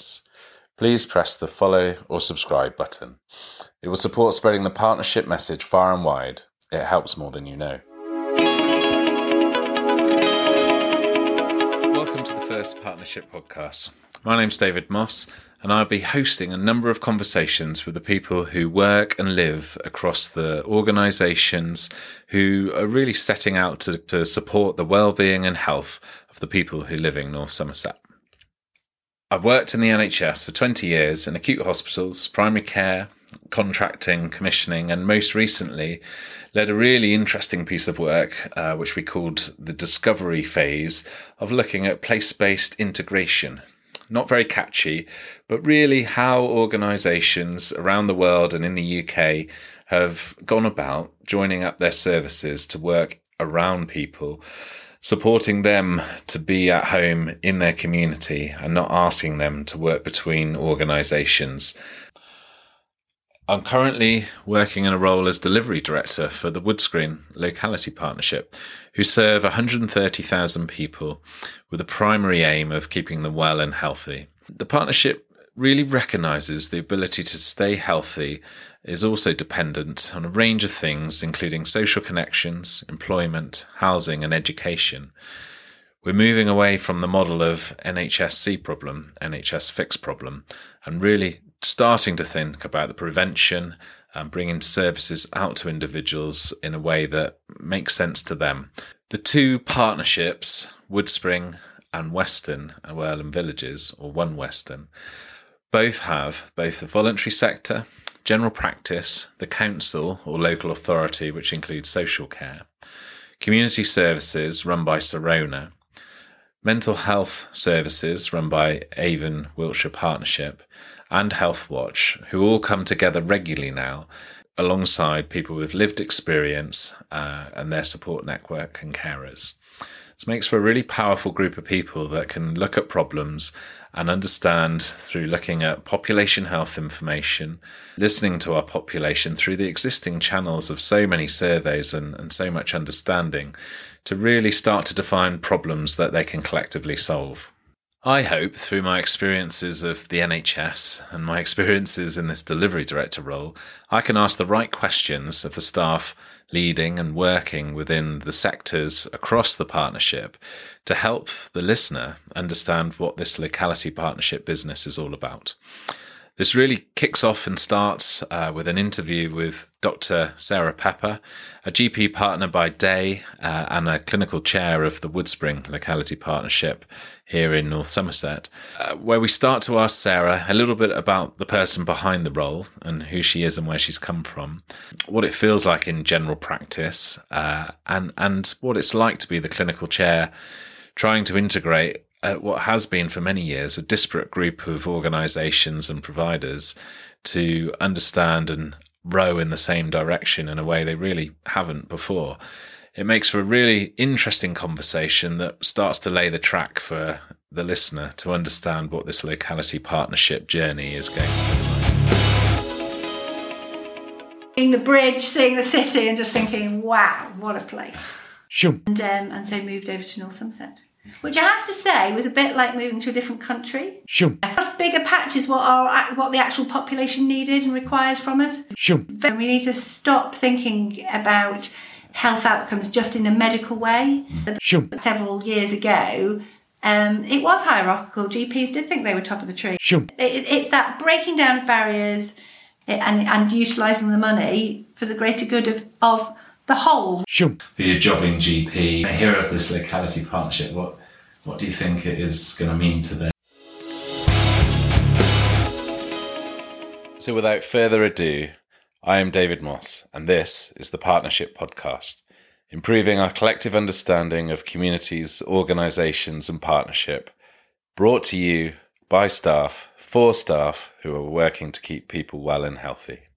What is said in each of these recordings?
this, please press the follow or subscribe button. It will support spreading the partnership message far and wide. It helps more than you know. Welcome to the first partnership podcast. My name's David Moss, and I'll be hosting a number of conversations with the people who work and live across the organisations who are really setting out to, to support the well-being and health of the people who live in North Somerset. I've worked in the NHS for 20 years in acute hospitals, primary care, contracting, commissioning, and most recently led a really interesting piece of work, uh, which we called the discovery phase of looking at place based integration. Not very catchy, but really how organisations around the world and in the UK have gone about joining up their services to work around people supporting them to be at home in their community and not asking them to work between organisations. I'm currently working in a role as delivery director for the Woodspring Locality Partnership, who serve 130,000 people with a primary aim of keeping them well and healthy. The partnership really recognises the ability to stay healthy is also dependent on a range of things, including social connections, employment, housing, and education. We're moving away from the model of NHSC problem, NHS fix problem, and really starting to think about the prevention and bringing services out to individuals in a way that makes sense to them. The two partnerships, Woodspring and Weston and Worle and Villages, or One Weston, both have both the voluntary sector general practice, the council or local authority, which includes social care, community services run by Sirona, mental health services run by Avon Wiltshire Partnership, and Health Watch, who all come together regularly now alongside people with lived experience uh, and their support network and carers. This makes for a really powerful group of people that can look at problems and understand through looking at population health information, listening to our population through the existing channels of so many surveys and, and so much understanding to really start to define problems that they can collectively solve. I hope through my experiences of the NHS and my experiences in this delivery director role, I can ask the right questions of the staff leading and working within the sectors across the partnership to help the listener understand what this locality partnership business is all about. This really kicks off and starts uh, with an interview with Dr. Sarah Pepper, a GP partner by day uh, and a clinical chair of the Woodspring Locality Partnership here in North Somerset, uh, where we start to ask Sarah a little bit about the person behind the role and who she is and where she's come from, what it feels like in general practice, uh, and and what it's like to be the clinical chair, trying to integrate uh, what has been for many years a disparate group of organisations and providers to understand and row in the same direction in a way they really haven't before it makes for a really interesting conversation that starts to lay the track for the listener to understand what this locality partnership journey is going to be like. Seeing the bridge, seeing the city, and just thinking, wow, what a place. Sure. And, um, and so moved over to North Somerset. Which I have to say was a bit like moving to a different country. Sure. Plus, bigger patches what our what the actual population needed and requires from us. Sure. We need to stop thinking about health outcomes just in a medical way. Sure. Several years ago, um, it was hierarchical. GPs did think they were top of the tree. Sure. It, it's that breaking down of barriers and, and utilising the money for the greater good of, of the whole. Sure. For your jobbing GP, I hear of this locality partnership. What what do you think it is going to mean to them? So, without further ado, I am David Moss, and this is the Partnership Podcast, improving our collective understanding of communities, organisations, and partnership, brought to you by staff, for staff who are working to keep people well and healthy.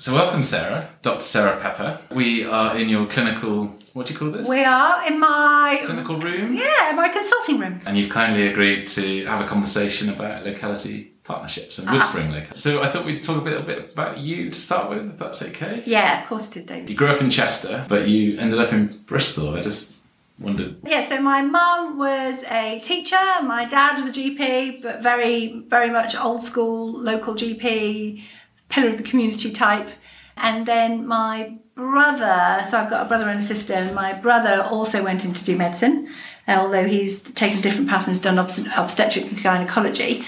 So, welcome, Sarah, Dr. Sarah Pepper. We are in your clinical, what do you call this? We are in my clinical room. yeah, my consulting room. And you've kindly agreed to have a conversation about locality partnerships and Woodspring. Ah. Lake. So I thought we'd talk a little bit about you to start with, if that's okay. Yeah, of course it is, David. You grew up in Chester, but you ended up in Bristol. I just wondered. Yeah, so my mum was a teacher, my dad was a GP, but very, very much old school, local GP, pillar of the community type. And then my brother, so I've got a brother and a sister, and my brother also went in to do medicine, although he's taken different path and has done obstetric and gynecology.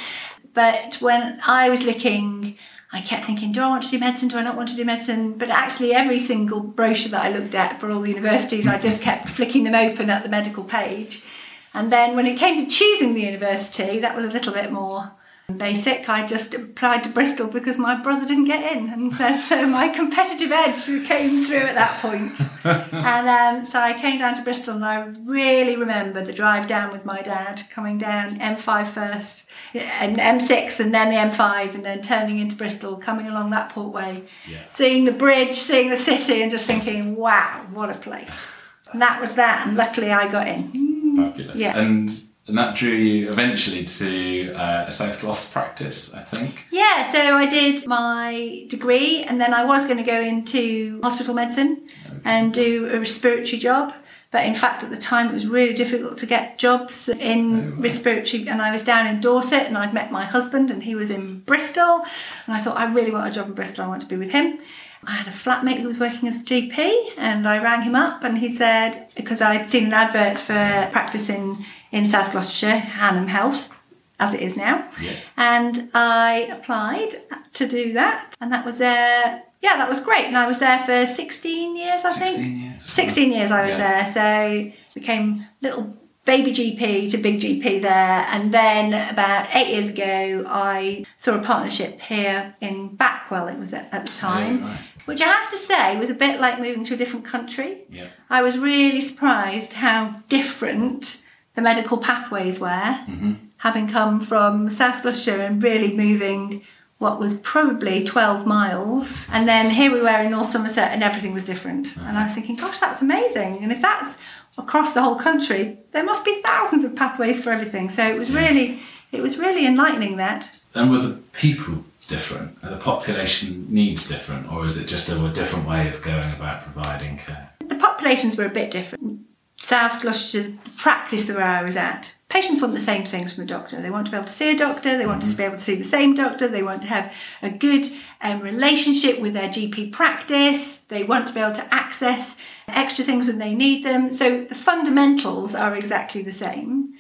But when I was looking, I kept thinking, do I want to do medicine? Do I not want to do medicine? But actually, every single brochure that I looked at for all the universities, I just kept flicking them open at the medical page. And then when it came to choosing the university, that was a little bit more basic. I just applied to Bristol because my brother didn't get in, and so, so my competitive edge came through at that point. and um, so I came down to Bristol, and I really remember the drive down with my dad, coming down M5 first, and M6, and then the M5, and then turning into Bristol, coming along that portway, yeah. seeing the bridge, seeing the city, and just thinking, "Wow, what a place!" And that was that, and luckily I got in. Fabulous. Yeah. And and that drew you eventually to uh, a South Glos practice, I think. Yeah, so I did my degree, and then I was going to go into hospital medicine okay. and do a respiratory job. But in fact, at the time, it was really difficult to get jobs in oh, respiratory. And I was down in Dorset, and I'd met my husband, and he was in Bristol. And I thought, I really want a job in Bristol. I want to be with him. I had a flatmate who was working as a GP, and I rang him up, and he said because I'd seen an advert for practice in, South Gloucestershire, Hanham Health, as it is now, yeah. and I applied to do that, and that was uh, yeah, that was great, and I was there for sixteen years, I 16 think. Years. Sixteen years I was yeah. there, so became little baby GP to big GP there. And then about eight years ago, I saw a partnership here in Backwell, it was at, at the time, right. Which I have to say was a bit like moving to a different country. Yeah. I was really surprised how different the medical pathways were, mm-hmm. having come from South Gloucestershire and really moving what was probably 12 miles. And then here we were in North Somerset and everything was different. Mm-hmm. And I was thinking, gosh, that's amazing. And if that's across the whole country, there must be thousands of pathways for everything. So it was really, it was really enlightening that. And were the people different? Are the population needs different, or is it just a different way of going about providing care? The populations were a bit different. South Gloucestershire, the practice where I was at, patients want the same things from a doctor. They want to be able to see a doctor, they want mm-hmm. to be able to see the same doctor, they want to have a good um, relationship with their GP practice, they want to be able to access extra things when they need them. So the fundamentals are exactly the same.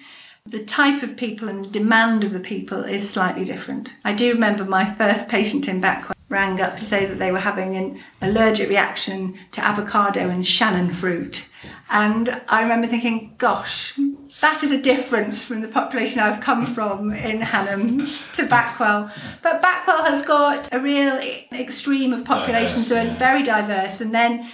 The type of people and the demand of the people is slightly different. I do remember my first patient in Backwell rang up to say that they were having an allergic reaction to avocado and Sharon fruit. And I remember thinking, gosh, that is a difference from the population I've come from in Hanham to Backwell. But Backwell has got a real extreme of populations, so yeah. very diverse. And then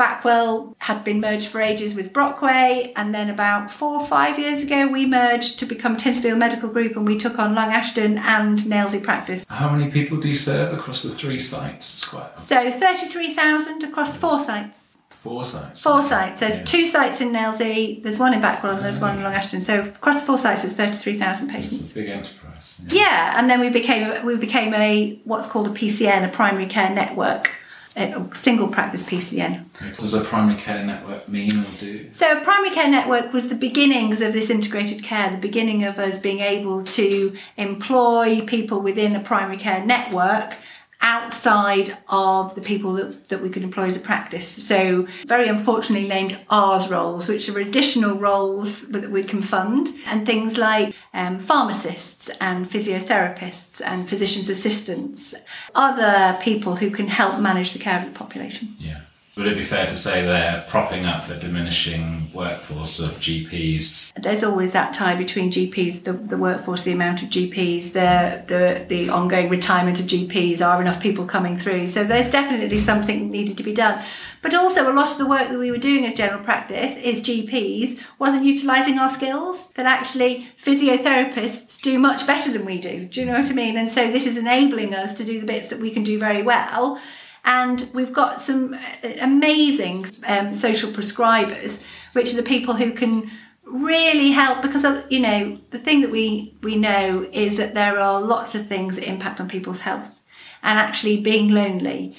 Backwell had been merged for ages with Brockway, and then about four or five years ago, we merged to become Tyntesfield Medical Group, and we took on Long Ashton and Nailsea Practice. How many people do you serve across the three sites? So thirty-three thousand across four sites. Four sites. Four sites. There's yeah. two sites in Nailsea. There's one in Backwell and there's one in ah. Long Ashton. So across the four sites, there's thirty-three thousand patients. So it's a big enterprise. Yeah. yeah, and then we became we became a what's called a PCN, a primary care network a single practice PCN. What does a primary care network mean or do? So, a primary care network was the beginnings of this integrated care, the beginning of us being able to employ people within a primary care network outside of the people that, that we could employ as a practice. So, very unfortunately named ARRS roles, which are additional roles that we can fund, and things like um, pharmacists and physiotherapists and physician's assistants, other people who can help manage the care of the population. Yeah. Would it be fair to say they're propping up a diminishing workforce of GPs? There's always that tie between GPs, the, the workforce, the amount of GPs, the, the, the ongoing retirement of GPs, are enough people coming through. So there's definitely something needed to be done. But also, a lot of the work that we were doing as general practice is GPs wasn't utilising our skills, that actually physiotherapists do much better than we do. Do you know what I mean? And so this is enabling us to do the bits that we can do very well and we've got some amazing um, social prescribers, which are the people who can really help because uh, you know the thing that we we know is that there are lots of things that impact on people's health. And actually being lonely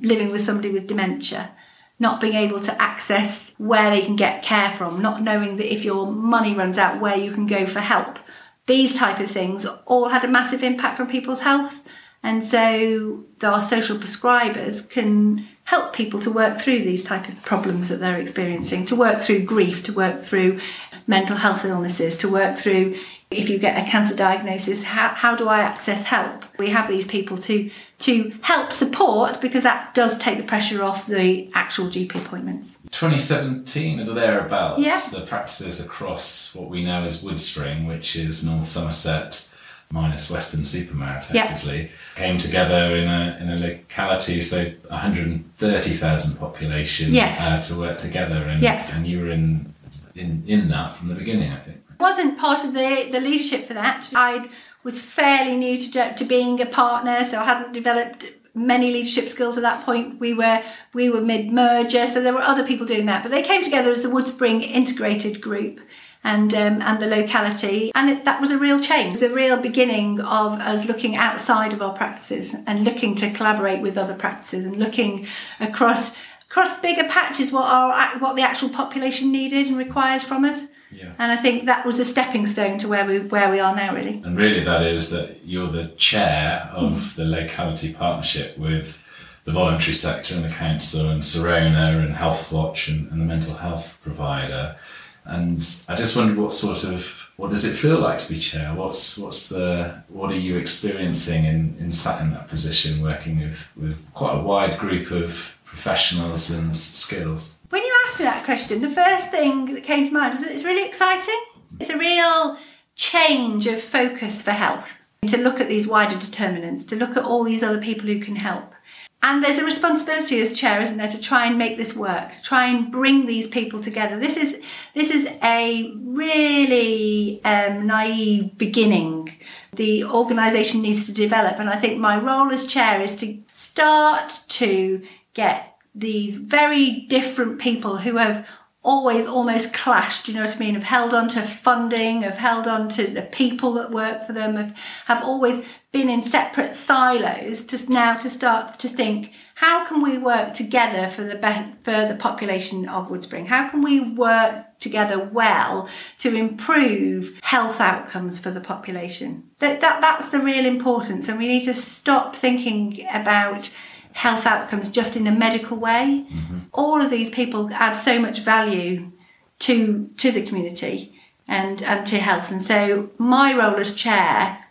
living with somebody with dementia not being able to access where they can get care from not knowing that if your money runs out where you can go for help. These type of things all had a massive impact on people's health and so our social prescribers can help people to work through these type of problems that they're experiencing, to work through grief, to work through mental health illnesses, to work through if you get a cancer diagnosis, how, how do I access help? We have these people to to help support because that does take the pressure off the actual GP appointments. 2017 or thereabouts, yeah. the practices across what we know as Woodspring, which is North Somerset, minus Weston-super-Mare effectively, yeah. came together in a, in a locality, so 130,000 population yes. uh, to work together. And, yes. and you were in, in, in that from the beginning, I think. I wasn't part of the, the leadership for that. I was fairly new to, to being a partner, so I hadn't developed many leadership skills at that point. We were we were mid merger, so there were other people doing that. But they came together as a Woodspring integrated group, and um, and the locality. And it, that was a real change. It a real beginning of us looking outside of our practices and looking to collaborate with other practices and looking across across bigger patches what our what the actual population needed and requires from us. Yeah. And I think that was a stepping stone to where we where we are now, really. And really, that is that you're the chair of mm. the locality partnership with the voluntary sector and the council and Sirona and Healthwatch and, and the mental health provider. And I just wondered what sort of what does it feel like to be chair? What's what's the what are you experiencing in, in sat in that position, working with, with quite a wide group of professionals and skills? When you asked me that question, the first thing that came to mind is that it's really exciting. It's a real change of focus for health to look at these wider determinants, to look at all these other people who can help. And there's a responsibility as chair, isn't there, to try and make this work, to try and bring these people together. This is this is a really um, naive beginning. The organisation needs to develop, and I think my role as chair is to start to get these very different people who have always almost clashed, you know what I mean, have held on to funding, have held on to the people that work for them, have, have always been in separate silos to now to start to think how can we work together for the be- for the population of Woodspring? How can we work together well to improve health outcomes for the population? That, that that's the real importance, and we need to stop thinking about health outcomes just in a medical way. Mm-hmm. All of these people add so much value to to the community and and to health, and so my role as chair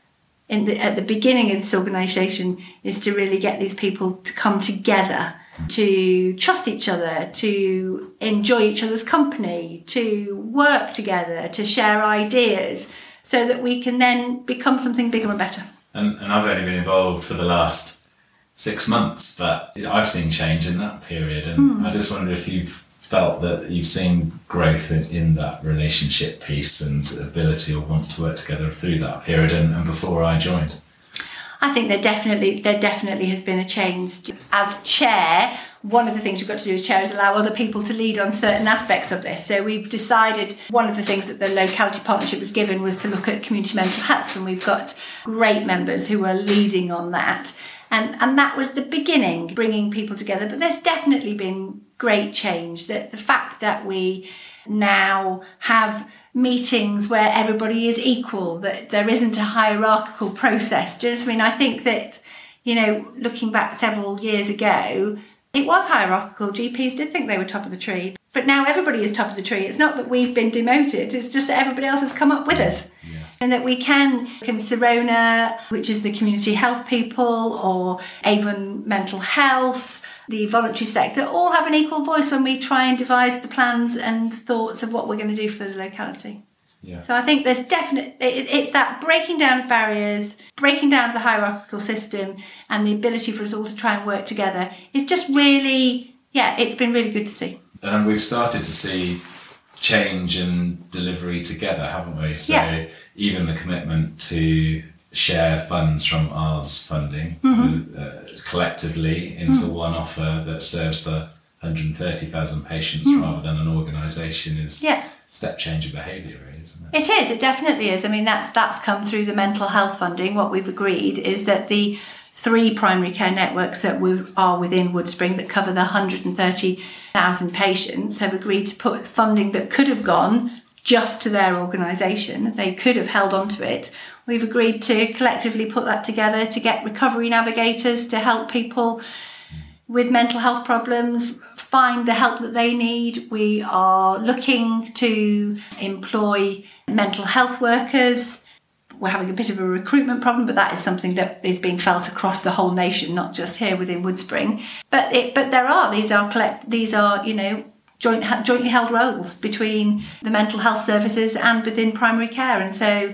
the, at the beginning of this organisation is to really get these people to come together, to trust each other, to enjoy each other's company, to work together, to share ideas, so that we can then become something bigger and better. And, and I've only been involved for the last six months, but I've seen change in that period, and mm. I just wonder if you've felt that you've seen growth in, in, that relationship piece and ability or want to work together through that period and, and, before I joined? I think there definitely there definitely has been a change. As chair, one of the things we've got to do as chair is allow other people to lead on certain aspects of this. So we've decided one of the things that the locality partnership was given was to look at community mental health, and we've got great members who are leading on that. And, and that was the beginning, bringing people together. But there's definitely been great change. That the fact that we now have meetings where everybody is equal, that there isn't a hierarchical process. Do you know what I mean? I think that, you know, looking back several years ago, it was hierarchical. GPs did think they were top of the tree. But now everybody is top of the tree. It's not that we've been demoted, it's just that everybody else has come up with us. Yeah. And that we can, in Sirona, which is the community health people, or Avon Mental Health, the voluntary sector all have an equal voice when we try and devise the plans and thoughts of what we're going to do for the locality. Yeah. So I think there's definite it's that breaking down of barriers, breaking down of the hierarchical system, and the ability for us all to try and work together is just really yeah, it's been really good to see. And we've started to see change and delivery together, haven't we? So yeah. even the commitment to share funds from ARRS funding mm-hmm. uh, collectively into mm. one offer that serves the 130,000 patients mm. rather than an organisation is yeah. step change of behaviour, really, isn't it? It is. It definitely is. I mean, that's that's come through the mental health funding. What we've agreed is that the three primary care networks that we are within Woodspring that cover the 130,000 patients have agreed to put funding that could have gone just to their organisation. They could have held on to it. We've agreed to collectively put that together to get recovery navigators to help people with mental health problems find the help that they need. We are looking to employ mental health workers. We're having a bit of a recruitment problem, but that is something that is being felt across the whole nation, not just here within Woodspring. But it, but there are these are collect these are you know joint, jointly held roles between the mental health services and within primary care, and so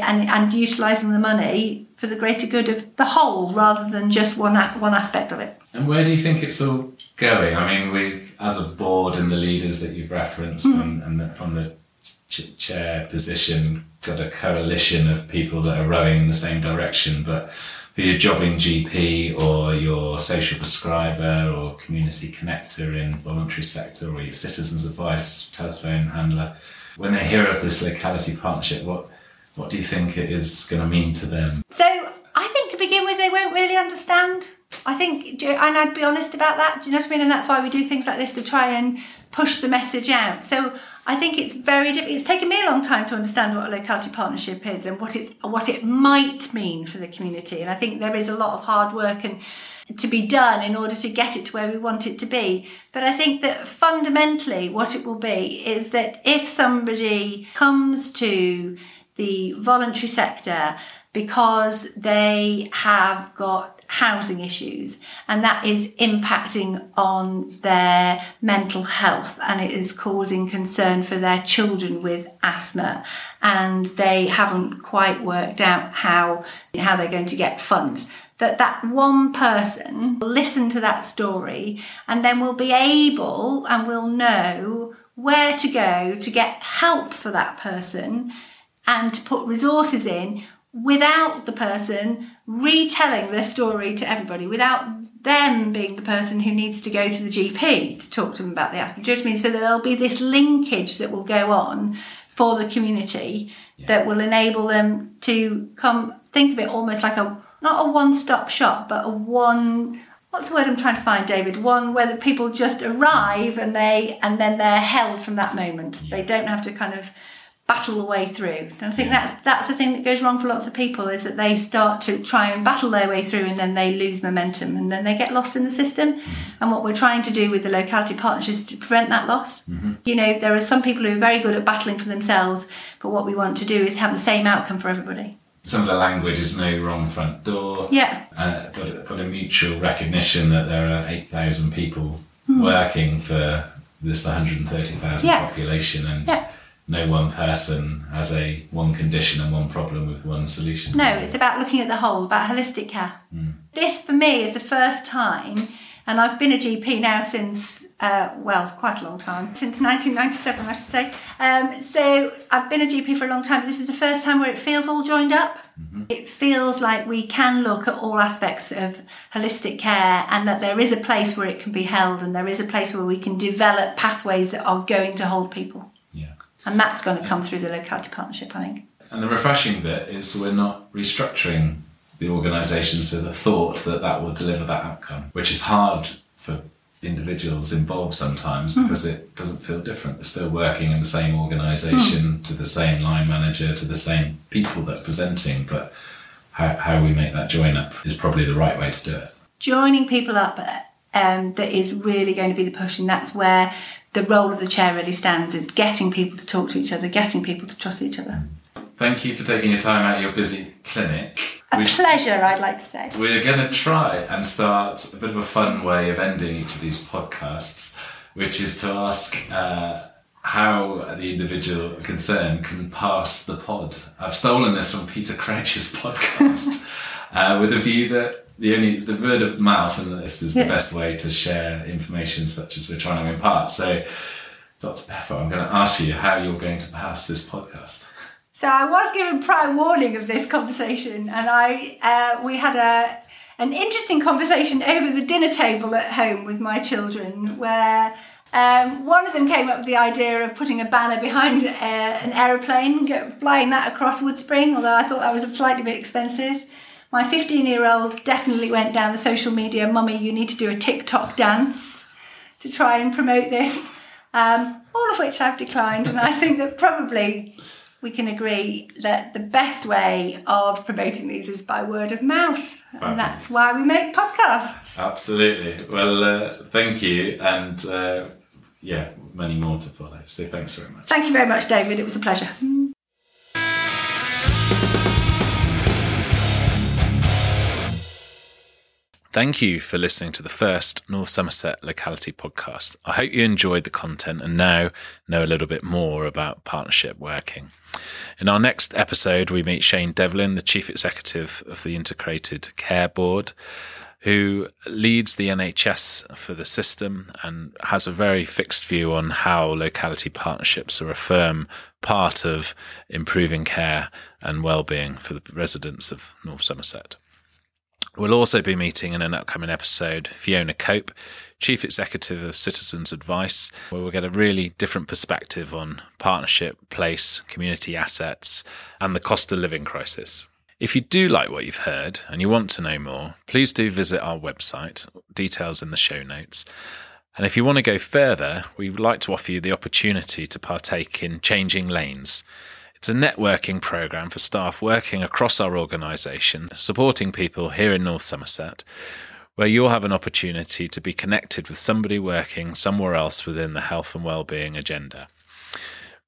and and utilising the money for the greater good of the whole rather than just one one aspect of it. And where do you think it's all going? I mean, with as a board and the leaders that you've referenced, mm. and, and the, from the ch- chair position, got a coalition of people that are rowing in the same direction. But for your jobbing GP or your social prescriber or community connector in voluntary sector or your citizens advice telephone handler, when they hear of this locality partnership, what what do you think it is going to mean to them? So I think to begin with, they won't really understand. I think, and I'd be honest about that. Do you know what I mean? And that's why we do things like this to try and push the message out. So I think it's very difficult. It's taken me a long time to understand what a locality partnership is and what it what it might mean for the community. And I think there is a lot of hard work and to be done in order to get it to where we want it to be. But I think that fundamentally, what it will be is that if somebody comes to the voluntary sector because they have got housing issues and that is impacting on their mental health and it is causing concern for their children with asthma. And they haven't quite worked out how how they're going to get funds. That that one person will listen to that story and then will be able and will know where to go to get help for that person and to put resources in without the person retelling their story to everybody, without them being the person who needs to go to the GP to talk to them about the asthma. Do you know I mean? So there'll be this linkage that will go on for the community yeah. that will enable them to come think of it almost like a not a one-stop shop, but a one what's the word I'm trying to find, David? One where the people just arrive and they and then they're held from that moment. Yeah. They don't have to kind of battle the way through. And I think that's that's the thing that goes wrong for lots of people is that they start to try and battle their way through and then they lose momentum and then they get lost in the system. Mm-hmm. And what we're trying to do with the locality partnerships is to prevent that loss. Mm-hmm. You know, there are some people who are very good at battling for themselves, but what we want to do is have the same outcome for everybody. Some of the language is no wrong front door. Yeah. Uh, but, but a mutual recognition that there are 8,000 people mm. working for this 130,000 yeah. population and yeah no one person has a one condition and one problem with one solution. No, it's about looking at the whole, about holistic care. Mm. This for me is the first time, and I've been a GP now since uh, well, quite a long time, since 1997, I should say. Um, so I've been a GP for a long time. This is the first time where it feels all joined up. Mm-hmm. It feels like we can look at all aspects of holistic care and that there is a place where it can be held and there is a place where we can develop pathways that are going to hold people. And that's going to come through the locality partnership, I think. And the refreshing bit is we're not restructuring the organisations with the thought that that will deliver that outcome, which is hard for individuals involved sometimes mm. because it doesn't feel different. They're still working in the same organisation, mm. to the same line manager, to the same people that are presenting, but how, how we make that join up is probably the right way to do it. Joining people up um, that is really going to be the push, and that's where the role of the chair really stands is getting people to talk to each other, getting people to trust each other. Thank you for taking your time out of your busy clinic. A we, pleasure, I'd like to say. We're going to try and start a bit of a fun way of ending each of these podcasts, which is to ask uh, how the individual concerned can pass the pod. I've stolen this from Peter Crouch's podcast uh, with a view that the only the word of mouth and this is the best way to share information such as we're trying to impart. So, Dr. Pepper, I'm going to ask you how you're going to pass this podcast. So I was given prior warning of this conversation, and I uh, we had a an interesting conversation over the dinner table at home with my children, where Um, one of them came up with the idea of putting a banner behind uh, an aeroplane, flying that across Woodspring, although I thought that was a slightly bit expensive. My 15 year old definitely went down the social media, Mummy, you need to do a TikTok dance to try and promote this, um, all of which I've declined. And I think that probably we can agree that the best way of promoting these is by word of mouth. Fabulous. And that's why we make podcasts. Absolutely. Well, uh, thank you. And uh, yeah, many more to follow. So thanks very much. Thank you very much, David. It was a pleasure. Thank you for listening to the first North Somerset Locality podcast. I hope you enjoyed the content and now know a little bit more about partnership working. In our next episode, we meet Shane Devlin, the Chief Executive of the Integrated Care Board, who leads the NHS for the system and has a very fixed view on how locality partnerships are a firm part of improving care and well-being for the residents of North Somerset. We'll also be meeting in an upcoming episode Fiona Cope, Chief Executive of Citizens Advice, where we'll get a really different perspective on partnership, place, community assets, and the cost of living crisis. If you do like what you've heard and you want to know more, please do visit our website, details in the show notes. And if you want to go further, we would like to offer you the opportunity to partake in Changing Lanes it's a networking program for staff working across our organisation, supporting people here in North Somerset, where you'll have an opportunity to be connected with somebody working somewhere else within the health and well-being agenda.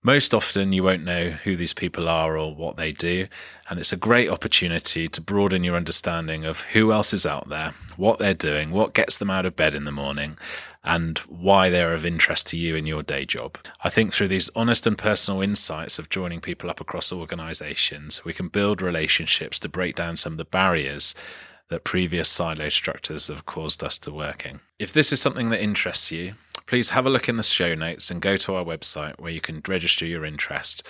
Most often, you won't know who these people are or what they do, and it's a great opportunity to broaden your understanding of who else is out there, what they're doing, what gets them out of bed in the morning, and why they're of interest to you in your day job. I think through these honest and personal insights of joining people up across organizations, we can build relationships to break down some of the barriers that previous silo structures have caused us to working. If this is something that interests you, please have a look in the show notes and go to our website where you can register your interest.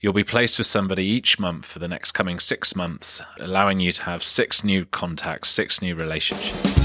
You'll be placed with somebody each month for the next coming six months, allowing you to have six new contacts, six new relationships.